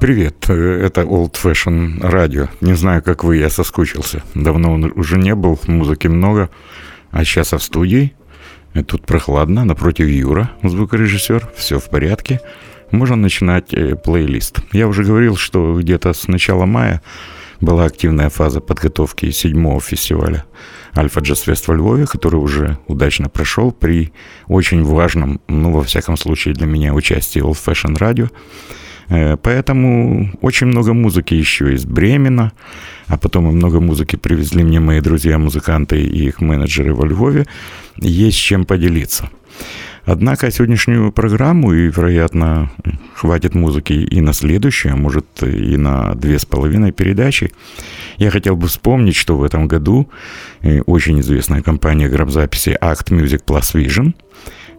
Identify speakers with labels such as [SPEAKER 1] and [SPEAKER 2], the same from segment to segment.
[SPEAKER 1] Привет, это Old Fashion Radio. Не знаю, как вы, я соскучился. Давно уже не был, музыки много, а сейчас я в студии. Тут прохладно, напротив Юра, звукорежиссер, все в порядке можно начинать э, плейлист. Я уже говорил, что где-то с начала мая была активная фаза подготовки седьмого фестиваля Альфа Джаз Фест во Львове, который уже удачно прошел при очень важном, ну, во всяком случае для меня, участии Old Fashion Radio. Э, поэтому очень много музыки еще из Бремена, а потом и много музыки привезли мне мои друзья-музыканты и их менеджеры во Львове. Есть чем поделиться. Однако сегодняшнюю программу, и, вероятно, хватит музыки и на следующую, а может, и на две с половиной передачи, я хотел бы вспомнить, что в этом году э, очень известная компания грамзаписи Act Music Plus Vision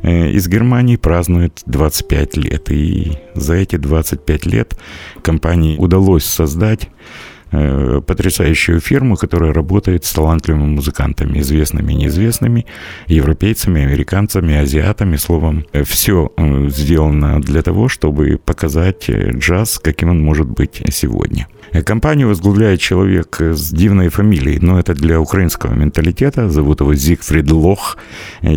[SPEAKER 1] из Германии празднует 25 лет. И за эти 25 лет компании удалось создать Э, потрясающую фирму, которая работает с талантливыми музыкантами, известными и неизвестными, европейцами, американцами, азиатами. Словом, все э, сделано для того, чтобы показать э, джаз, каким он может быть сегодня. Компанию возглавляет человек с дивной фамилией, но это для украинского менталитета. Зовут его Зигфрид Лох.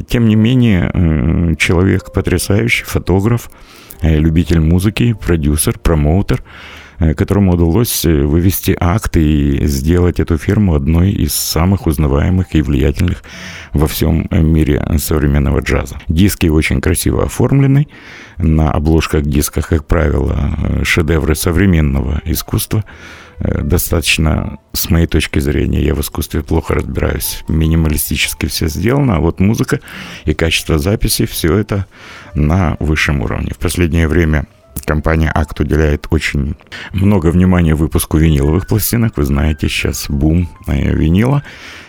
[SPEAKER 1] Тем не менее, человек потрясающий, фотограф, любитель музыки, продюсер, промоутер – Э, которому удалось э, вывести акт и сделать эту фирму одной из самых узнаваемых и влиятельных во всем мире современного джаза. Диски очень красиво оформлены. На обложках дисках, как правило, э, шедевры современного искусства. Достаточно, с моей точки зрения, я в искусстве плохо разбираюсь. Минималистически все сделано, а вот музыка и качество записи, все это на высшем уровне. В последнее время Компания Акт уделяет очень много внимания выпуску виниловых пластинок. Вы знаете, сейчас бум винила.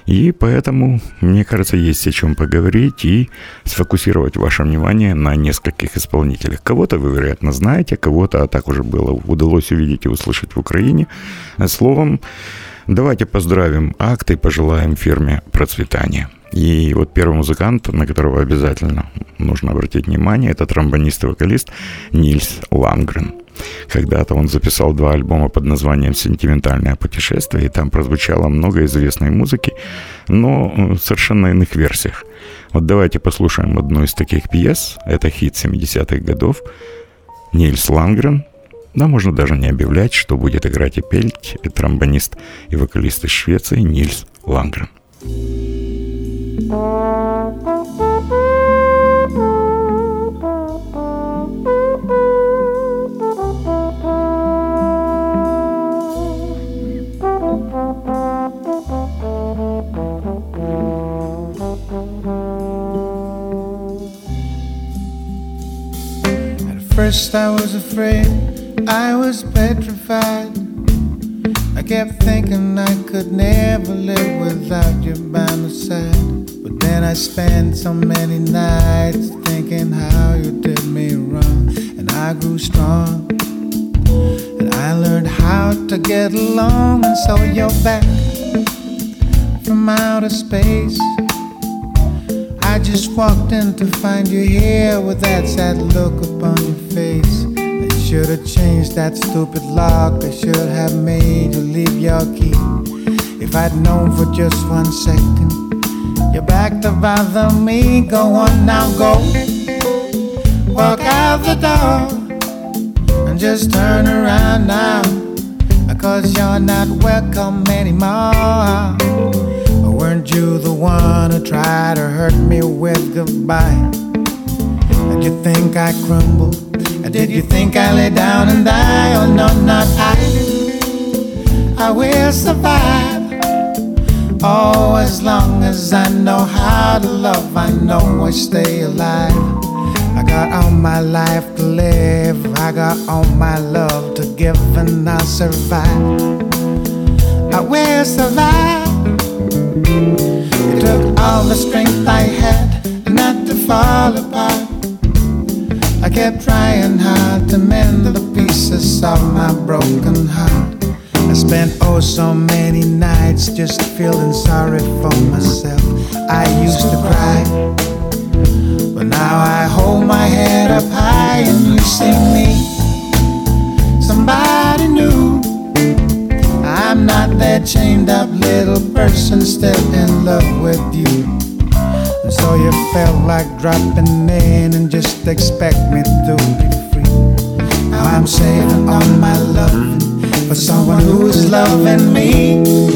[SPEAKER 1] И поэтому, мне кажется, есть о чем поговорить и сфокусировать ваше внимание на нескольких исполнителях. Кого-то вы, вероятно, знаете, кого-то, а так уже было, удалось увидеть и услышать в Украине. Словом, давайте поздравим Акт и пожелаем фирме процветания. И вот первый музыкант, на которого обязательно нужно обратить внимание, это тромбонист и вокалист Нильс Лангрен. Когда-то он записал два альбома под названием «Сентиментальное путешествие», и там прозвучало много известной музыки, но в совершенно иных версиях. Вот давайте послушаем одну из таких пьес. Это хит 70-х годов. Нильс Лангрен. Да, можно даже не объявлять, что будет играть и петь и тромбонист и вокалист из Швеции Нильс Лангрен.
[SPEAKER 2] First I was afraid, I was petrified. Kept thinking I could never live without you by my side. But then I spent so many nights thinking how you did me wrong. And I grew strong. And I learned how to get along. And so you're back from outer space. I just walked in to find you here with that sad look upon your face. Should have changed that stupid lock. I should have made you leave your key. If I'd known for just one second, you're back to bother me. Go on now, go. Walk out the door and just turn around now. Cause you're not welcome anymore. Weren't you the one who tried to hurt me with goodbye? Did you think I crumbled? Did you think I lay down and die? Oh no, not I. I will survive. Oh, as long as I know how to love, I know I stay alive. I got all my life to live, I got all my love to give, and I'll survive. I will survive. It took all the strength I had not to fall apart. Kept trying hard to mend the pieces of my broken heart. I spent oh so many nights just feeling sorry for myself. I used to cry, but now I hold my head up high and you see me. Somebody new. I'm not that chained up little person still in love with you. So you felt like dropping in and just expect me to be free. Now I'm saving all my love for someone who's loving me.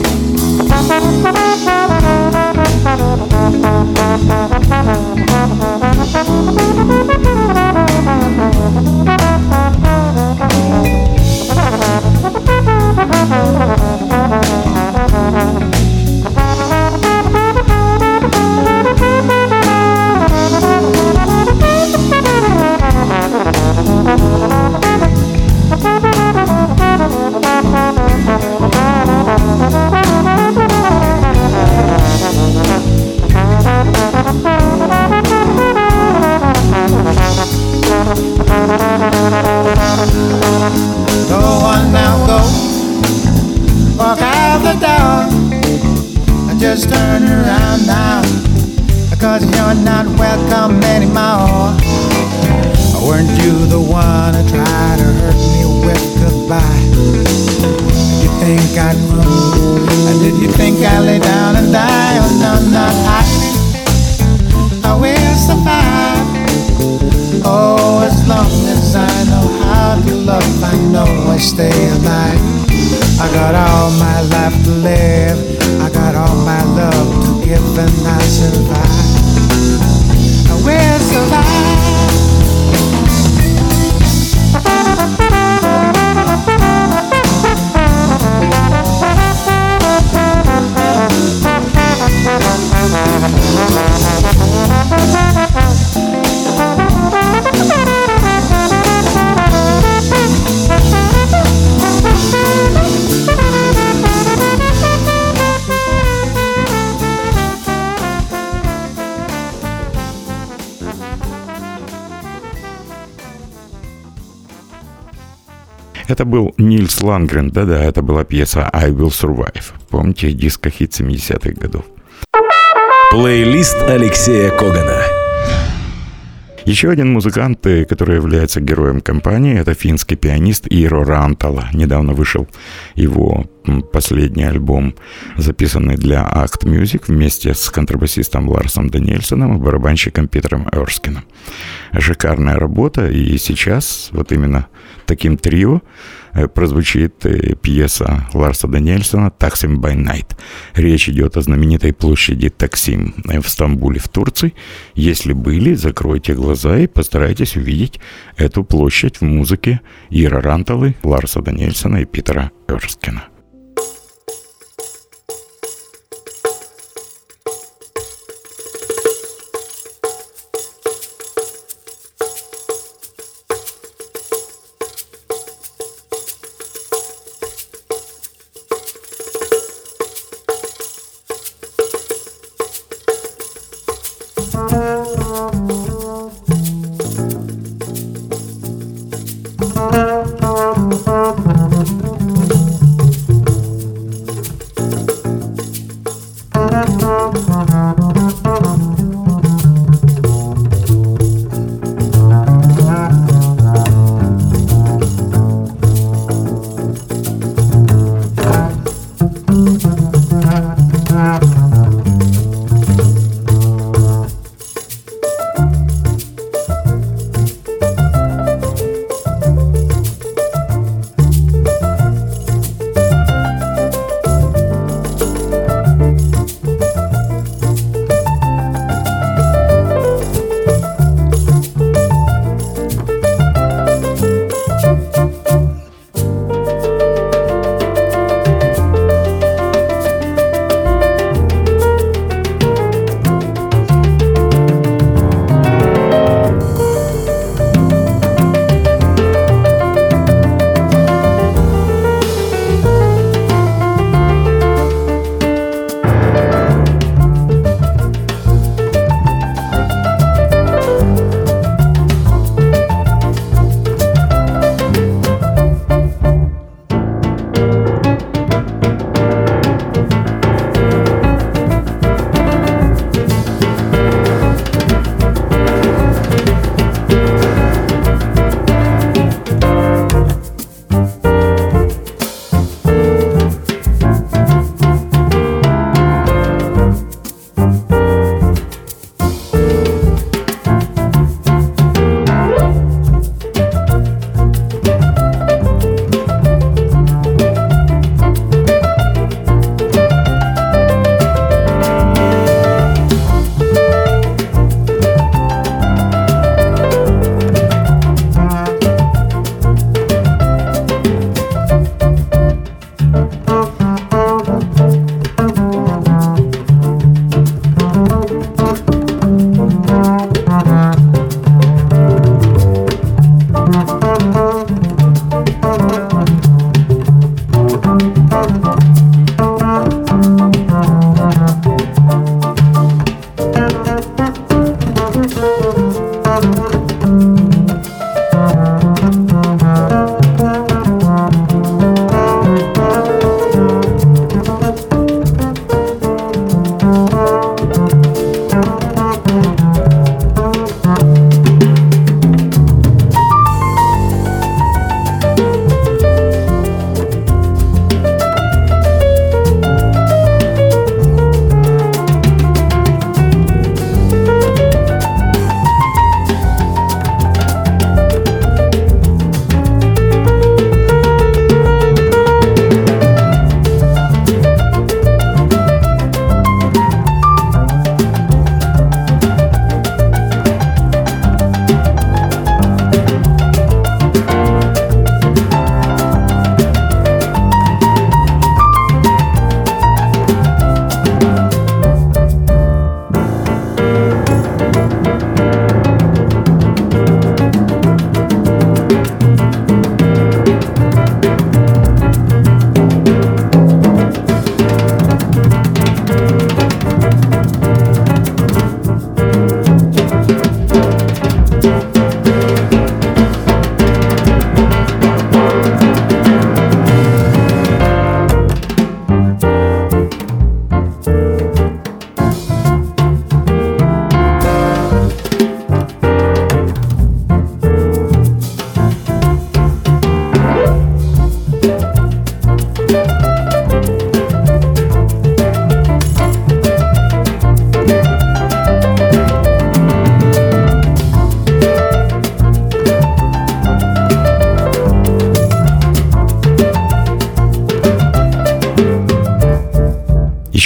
[SPEAKER 2] just turn around now. Cause you're not welcome anymore. Weren't you the one who tried to hurt me with goodbye? Did you think I'd run? Did you think I'd lay down and die? Oh, no, no, I, I will survive. Oh, as long as I know how to love, I know I stay alive. I got all my life to live. I got all my love to give, and I survive. I will survive. Thank
[SPEAKER 1] Это был Нильс Лангрен, да-да, это была пьеса «I Will Survive». Помните, диско-хит 70-х годов.
[SPEAKER 3] Плейлист Алексея Когана.
[SPEAKER 1] Еще один музыкант, э, который является героем компании, это финский пианист Иро Рантала. Недавно вышел его последний альбом, записанный для Act Music вместе с контрабасистом Ларсом Даниэльсоном и барабанщиком Питером Эрскином. Шикарная работа, и сейчас вот именно таким трио прозвучит э, пьеса Ларса Даниэльсона «Таксим by Night». Речь идет о знаменитой площади Таксим э, в Стамбуле, в Турции. Если были, закройте глаза и постарайтесь увидеть эту площадь в музыке Ира Ранталы, Ларса Даниэльсона и Питера Эрскина.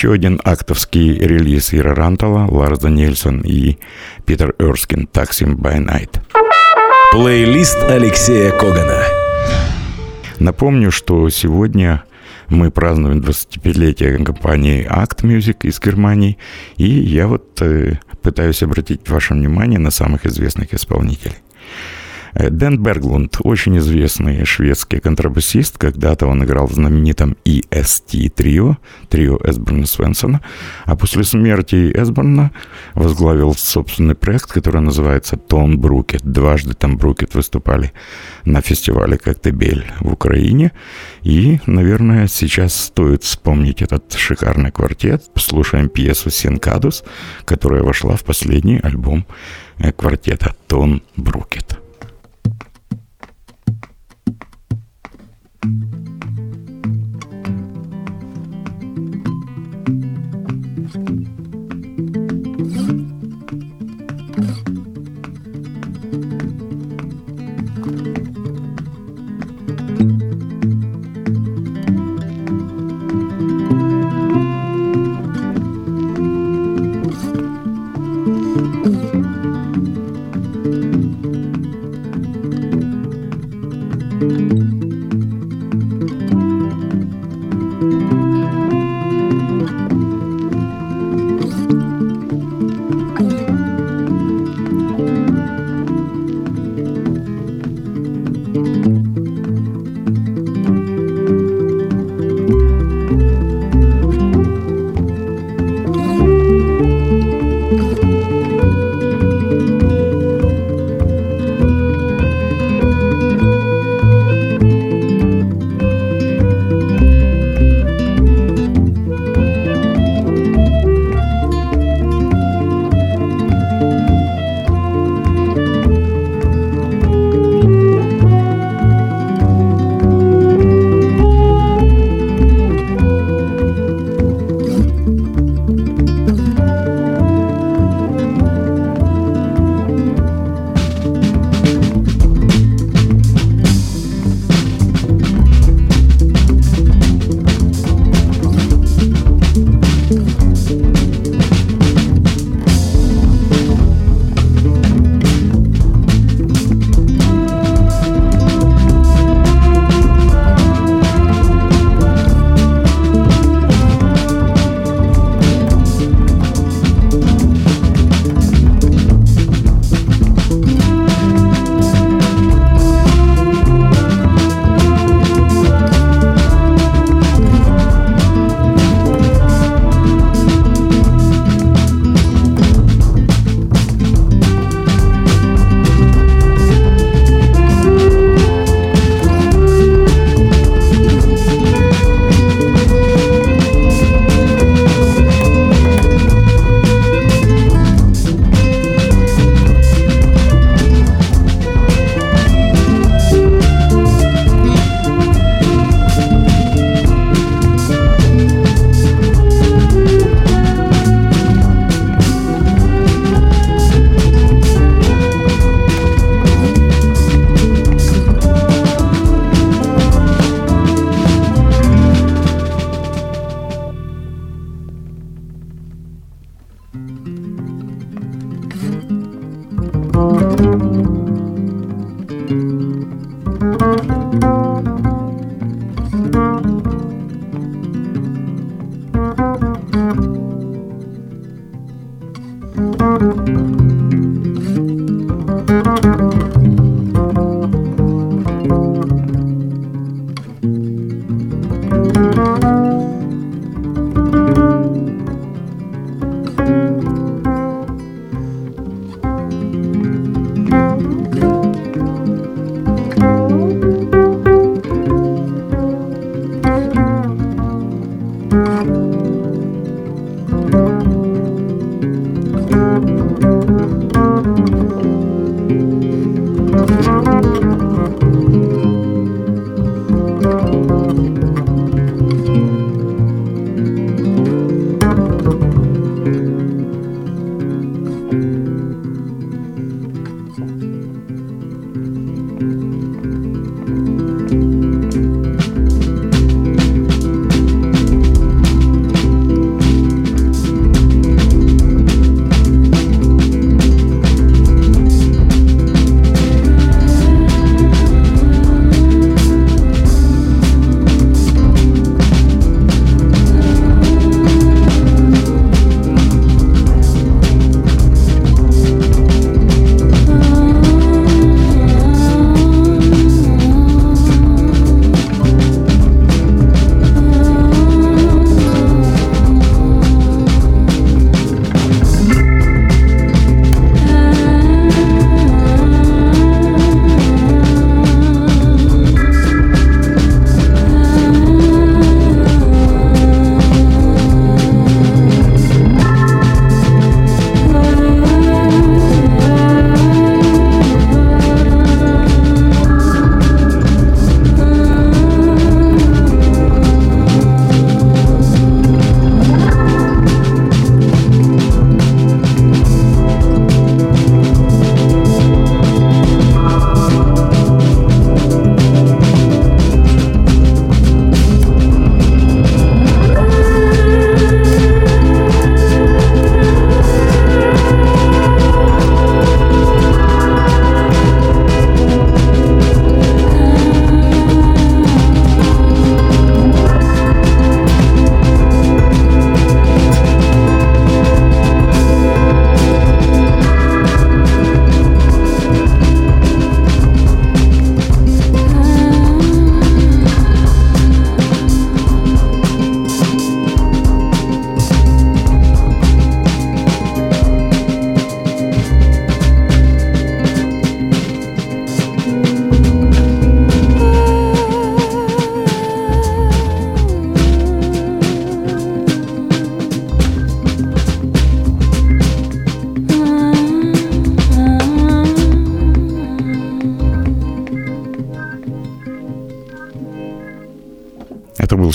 [SPEAKER 1] Еще один актовский релиз Ира Рантала, Ларс Даниэльсон и Питер Эрскин «Taxim by Night».
[SPEAKER 3] Плейлист Алексея Когана.
[SPEAKER 1] Напомню, что сегодня мы празднуем 25-летие компании Act Music из Германии, и я вот э, пытаюсь обратить ваше внимание на самых известных исполнителей. Э, Дэн Берглунд, очень известный шведский контрабасист, когда-то он играл в знаменитом EST трио, трио Эсберна Свенсона, а после смерти Эсберна возглавил собственный проект, который называется Тон Брукет. Дважды там Брукет выступали на фестивале Коктебель в Украине. И, наверное, сейчас стоит вспомнить этот шикарный квартет. Послушаем пьесу «Синкадус», которая вошла в последний альбом э, квартета «Тон Брукет».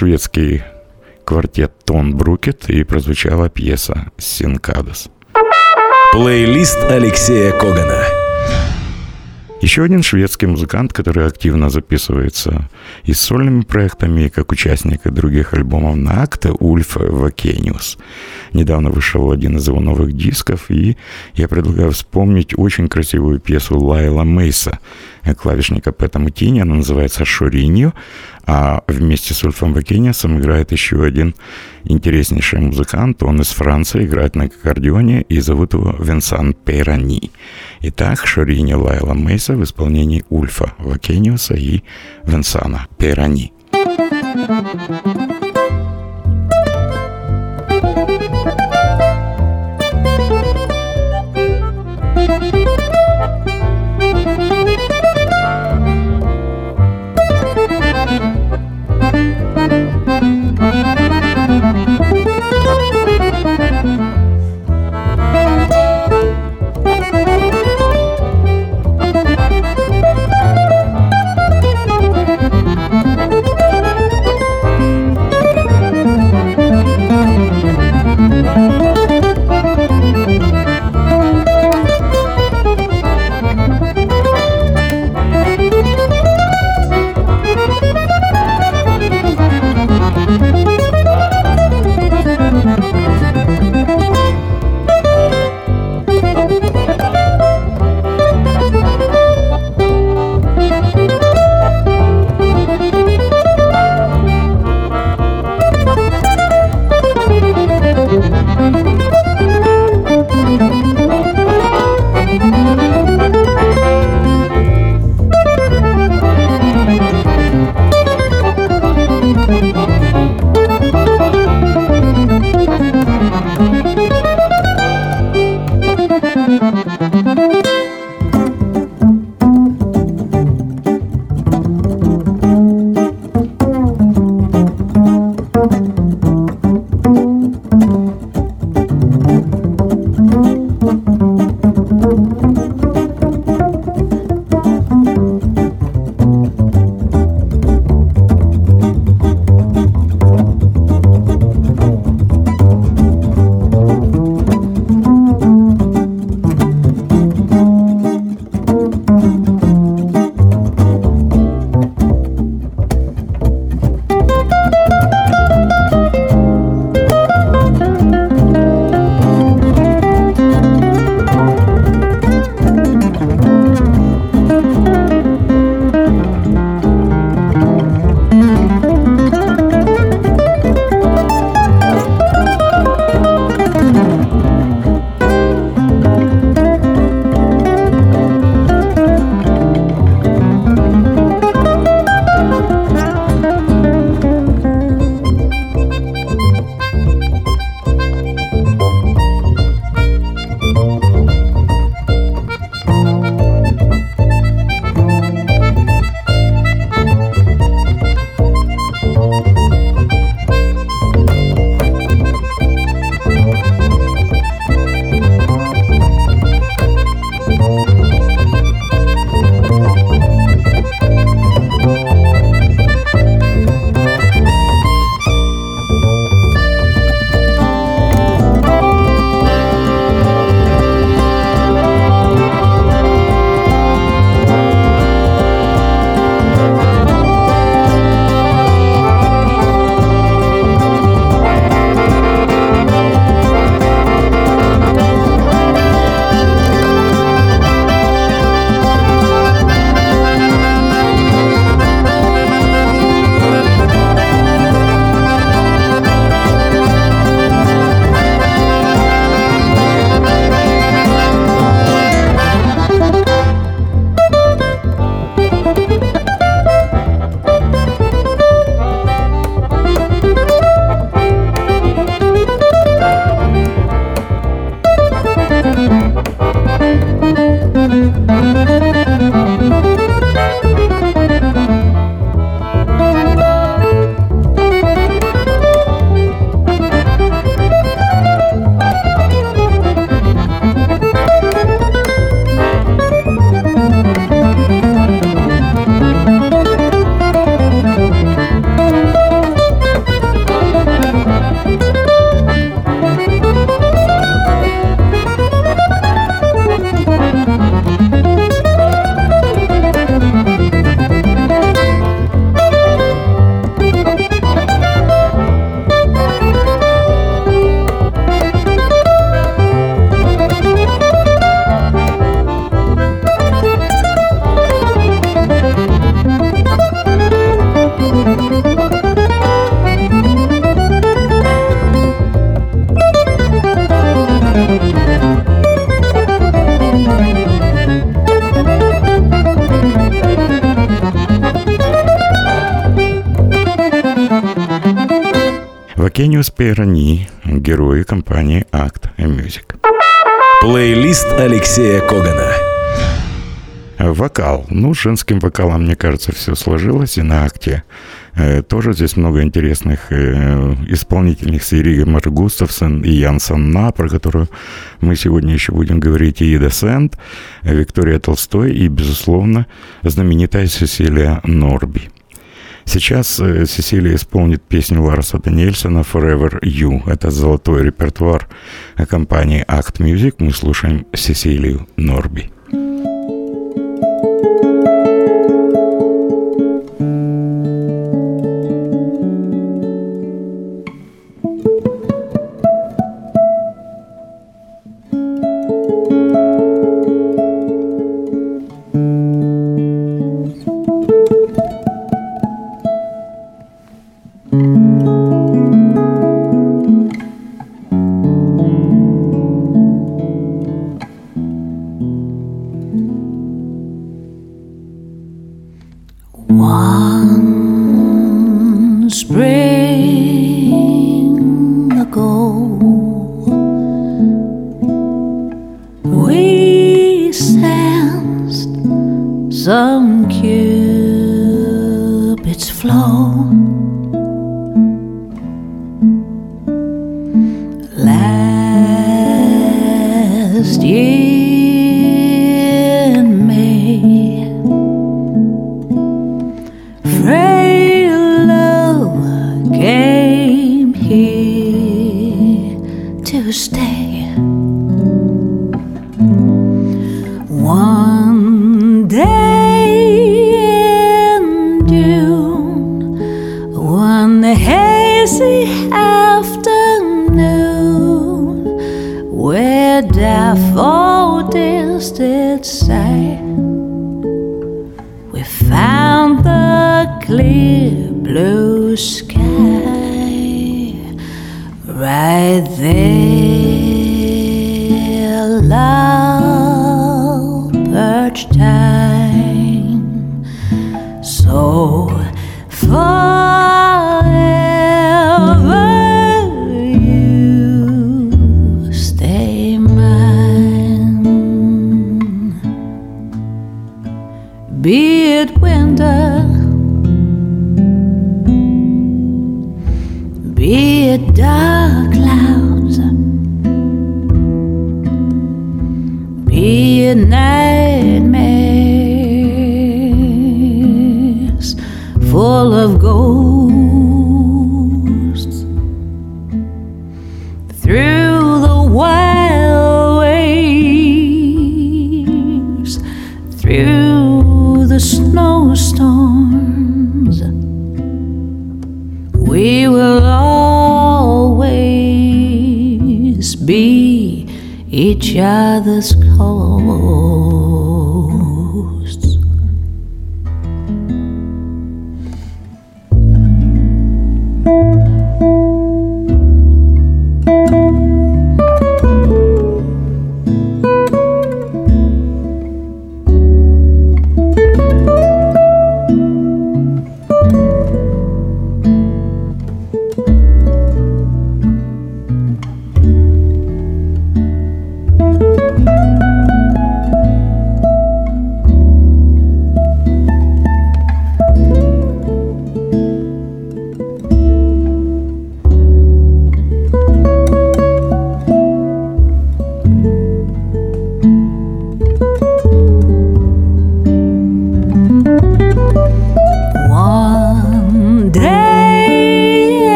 [SPEAKER 1] Шведский квартет Тон Брукет и прозвучала пьеса «Синкадос».
[SPEAKER 3] Плейлист Алексея Когана.
[SPEAKER 1] Еще один шведский музыкант, который активно записывается и с сольными проектами, и как участник других альбомов на акте, Ульф Вакениус. Недавно вышел один из его новых дисков, и я предлагаю вспомнить очень красивую пьесу Лайла Мейса, клавишника Пэта Мутини, она называется «Шоринью», а вместе с Ульфом Вакениусом играет еще один интереснейший музыкант, он из Франции, играет на аккордеоне, и зовут его Винсан Пейрани. Итак, Шорини Лайла Мейса в исполнении Ульфа Вакениуса и Винсана Пейрани. thank you
[SPEAKER 4] Пейрани, герои компании Act Music.
[SPEAKER 3] Плейлист Алексея Когана.
[SPEAKER 4] Вокал. Ну, с женским вокалом, мне кажется, все сложилось. И на акте э, тоже здесь много интересных э, исполнительных серий Мэр Густавсон и Ян Санна, про которую мы сегодня еще будем говорить, и Ида Сент, Виктория Толстой и, безусловно, знаменитая Сесилия Норби. Сейчас э, Сесилия исполнит песню Ларса Даниэльсона «Forever You». Это золотой репертуар компании Act Music. Мы слушаем Сесилию Норби.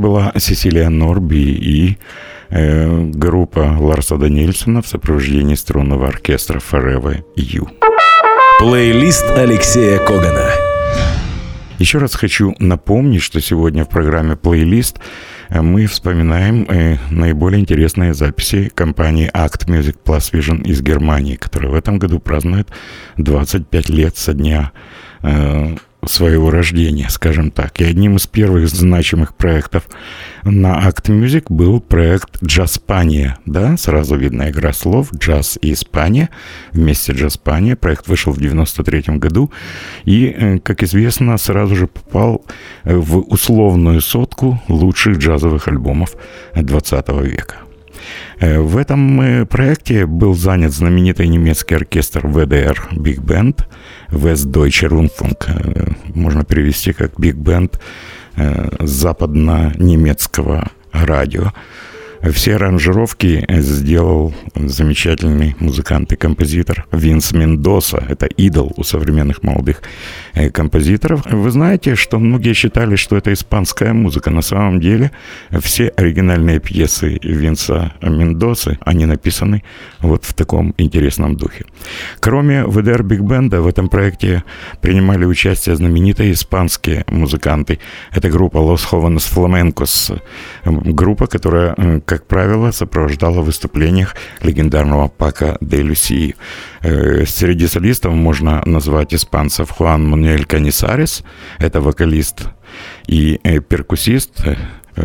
[SPEAKER 1] Была Сесилия Норби и э, группа Ларса Данильсона в сопровождении струнного оркестра Forever You.
[SPEAKER 3] Плейлист Алексея Когана.
[SPEAKER 1] Еще раз хочу напомнить, что сегодня в программе «Плейлист» мы вспоминаем э, наиболее интересные записи компании Act Music Plus Vision из Германии, которая в этом году празднует 25 лет со дня э, своего рождения, скажем так. И одним из первых значимых проектов на Act Music был проект «Джаспания». Да, сразу видно игра слов «Джаз» и «Испания». Вместе «Джаспания». Проект вышел в 93 году и, э, как известно, сразу же попал э, в условную сотку лучших джазовых альбомов 20 века. Э, в этом проекте был занят знаменитый немецкий оркестр ВДР «Биг Бенд», Westdeutsche Rundfunk. Можно перевести как «Биг Бенд» западно-немецкого радио. Все аранжировки сделал замечательный музыкант и композитор Винс Мендоса. Это идол у современных молодых э, композиторов. Вы знаете, что многие считали, что это испанская музыка. На самом деле все оригинальные пьесы Винса Мендосы, они написаны вот в таком интересном духе. Кроме ВДР Биг Бенда в этом проекте принимали участие знаменитые испанские музыканты. Это группа Los Jóvenes Flamencos, группа, которая э, как правило, сопровождала в выступлениях легендарного Пака де Люсии. Э, среди солистов можно назвать испанцев Хуан Мануэль Канисарес, это вокалист и э, перкуссист, э,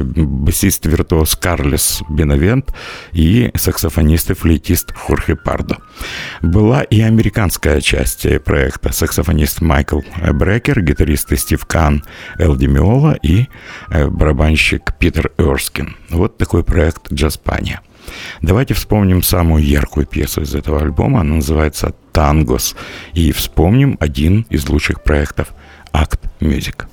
[SPEAKER 1] басист-виртуоз Карлес Бенавент и саксофонист и флейтист Хорхе Пардо. Была и американская часть проекта. Саксофонист Майкл Брекер, гитаристы Стив Кан, Элди Миола и э, барабанщик Питер Эрскин. Вот такой проект «Джазпания». Давайте вспомним самую яркую пьесу из этого альбома. Она называется «Тангос». И вспомним один из лучших проектов «Акт Мюзик».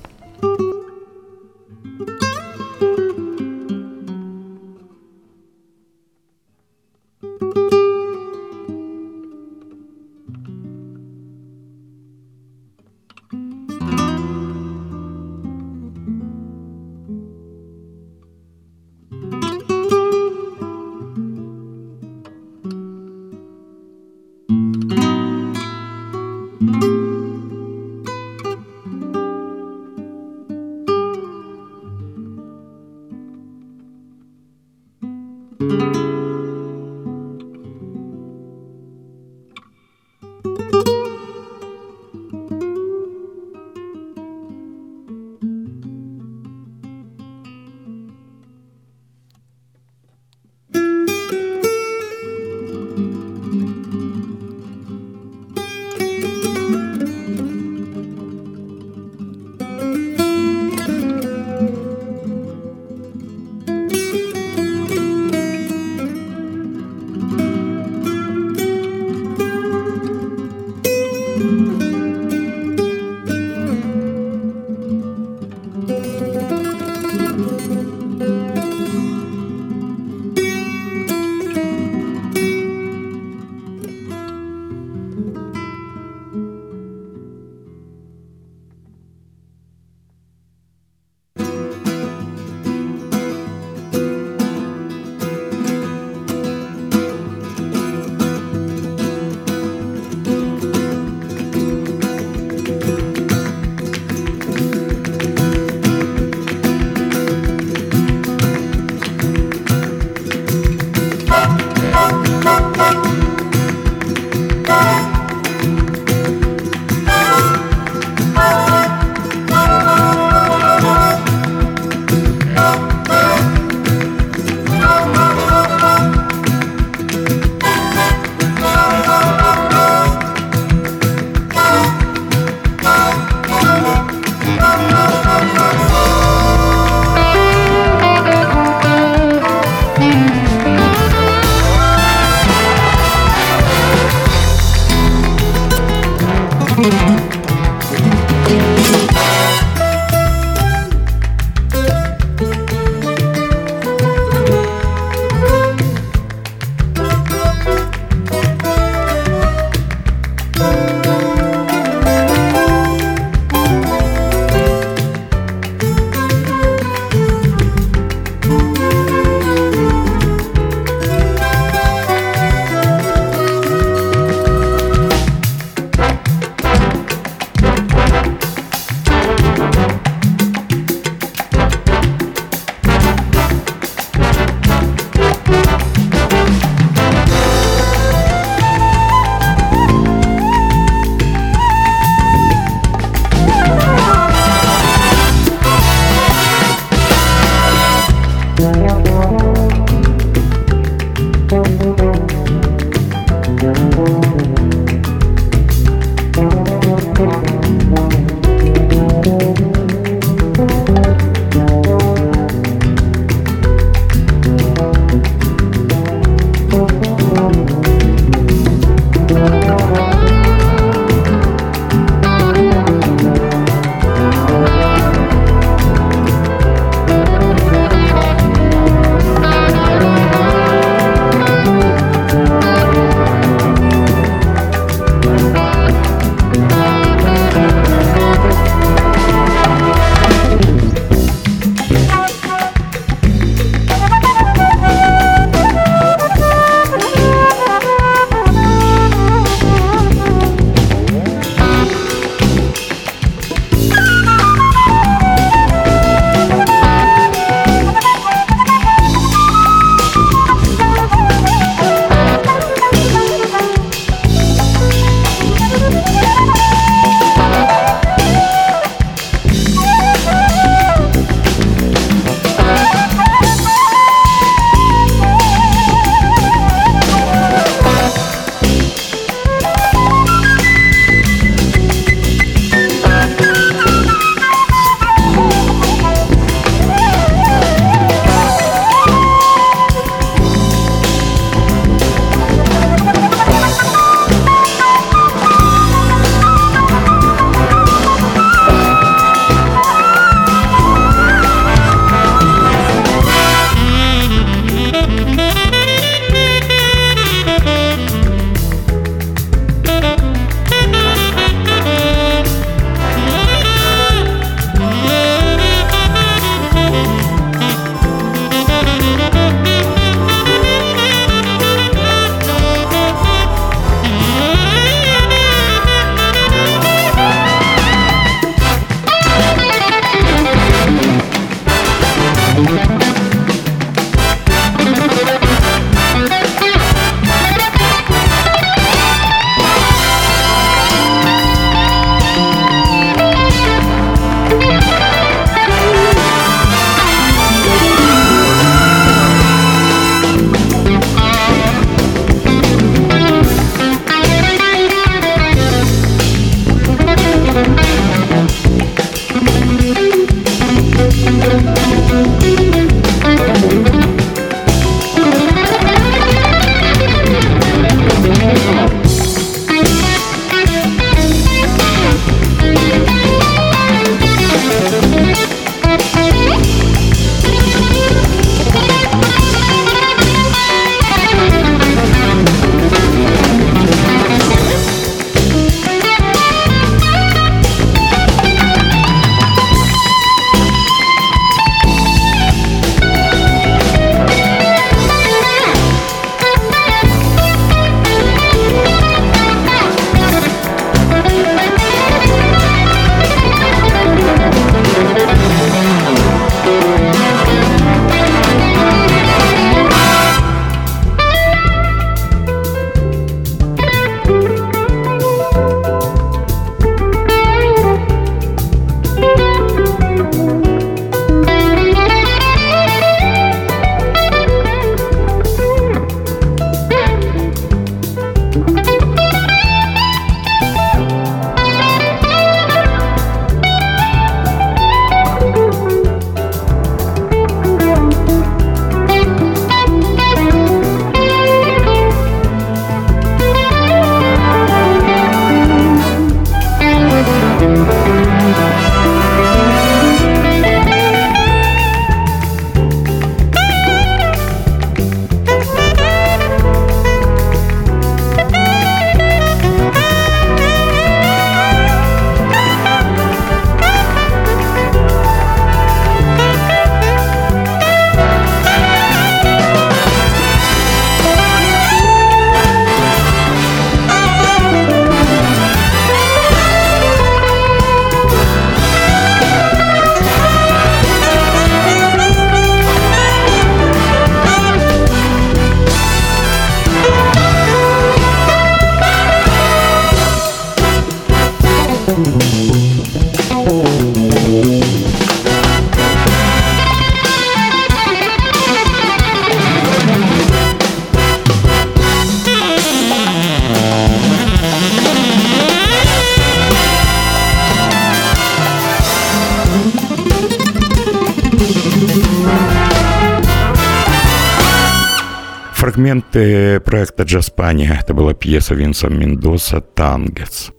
[SPEAKER 1] Фрагменты проекта «Джаспания» — это была пьеса Винса Мендоса «Тангец».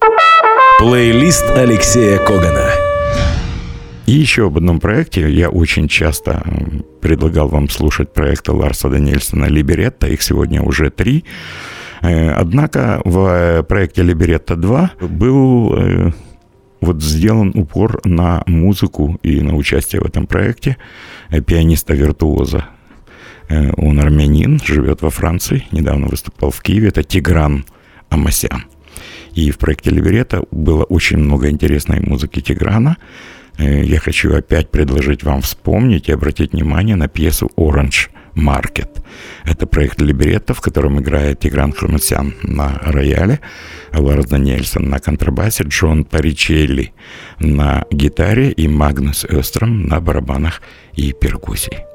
[SPEAKER 3] Плейлист Алексея Когана.
[SPEAKER 1] И еще об одном проекте. Я очень часто предлагал вам слушать проекты Ларса Даниэльсона «Либеретта». Их сегодня уже три. Э, однако в проекте «Либеретта 2» был э, вот сделан упор на музыку и на участие в этом проекте э, пианиста-виртуоза Э, он армянин, живет во Франции, недавно выступал в Киеве. Это Тигран Амасян. И в проекте Либерета было очень много интересной музыки Тиграна. Э, я хочу опять предложить вам вспомнить и обратить внимание на пьесу «Orange Market». Это проект Либерета, в котором играет Тигран Хамасян на рояле, Ларс Даниэльсон на контрабасе, Джон Паричелли на гитаре и Магнус Öström на барабанах и перкуссии.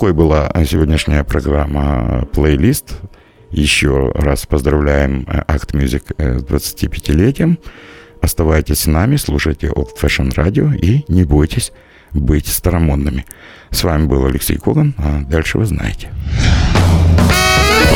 [SPEAKER 1] такой была сегодняшняя программа «Плейлист». Еще раз поздравляем Act Music с 25-летием. Оставайтесь с нами, слушайте Old Fashion Radio и не бойтесь быть старомодными. С вами был Алексей Коган, а дальше вы знаете.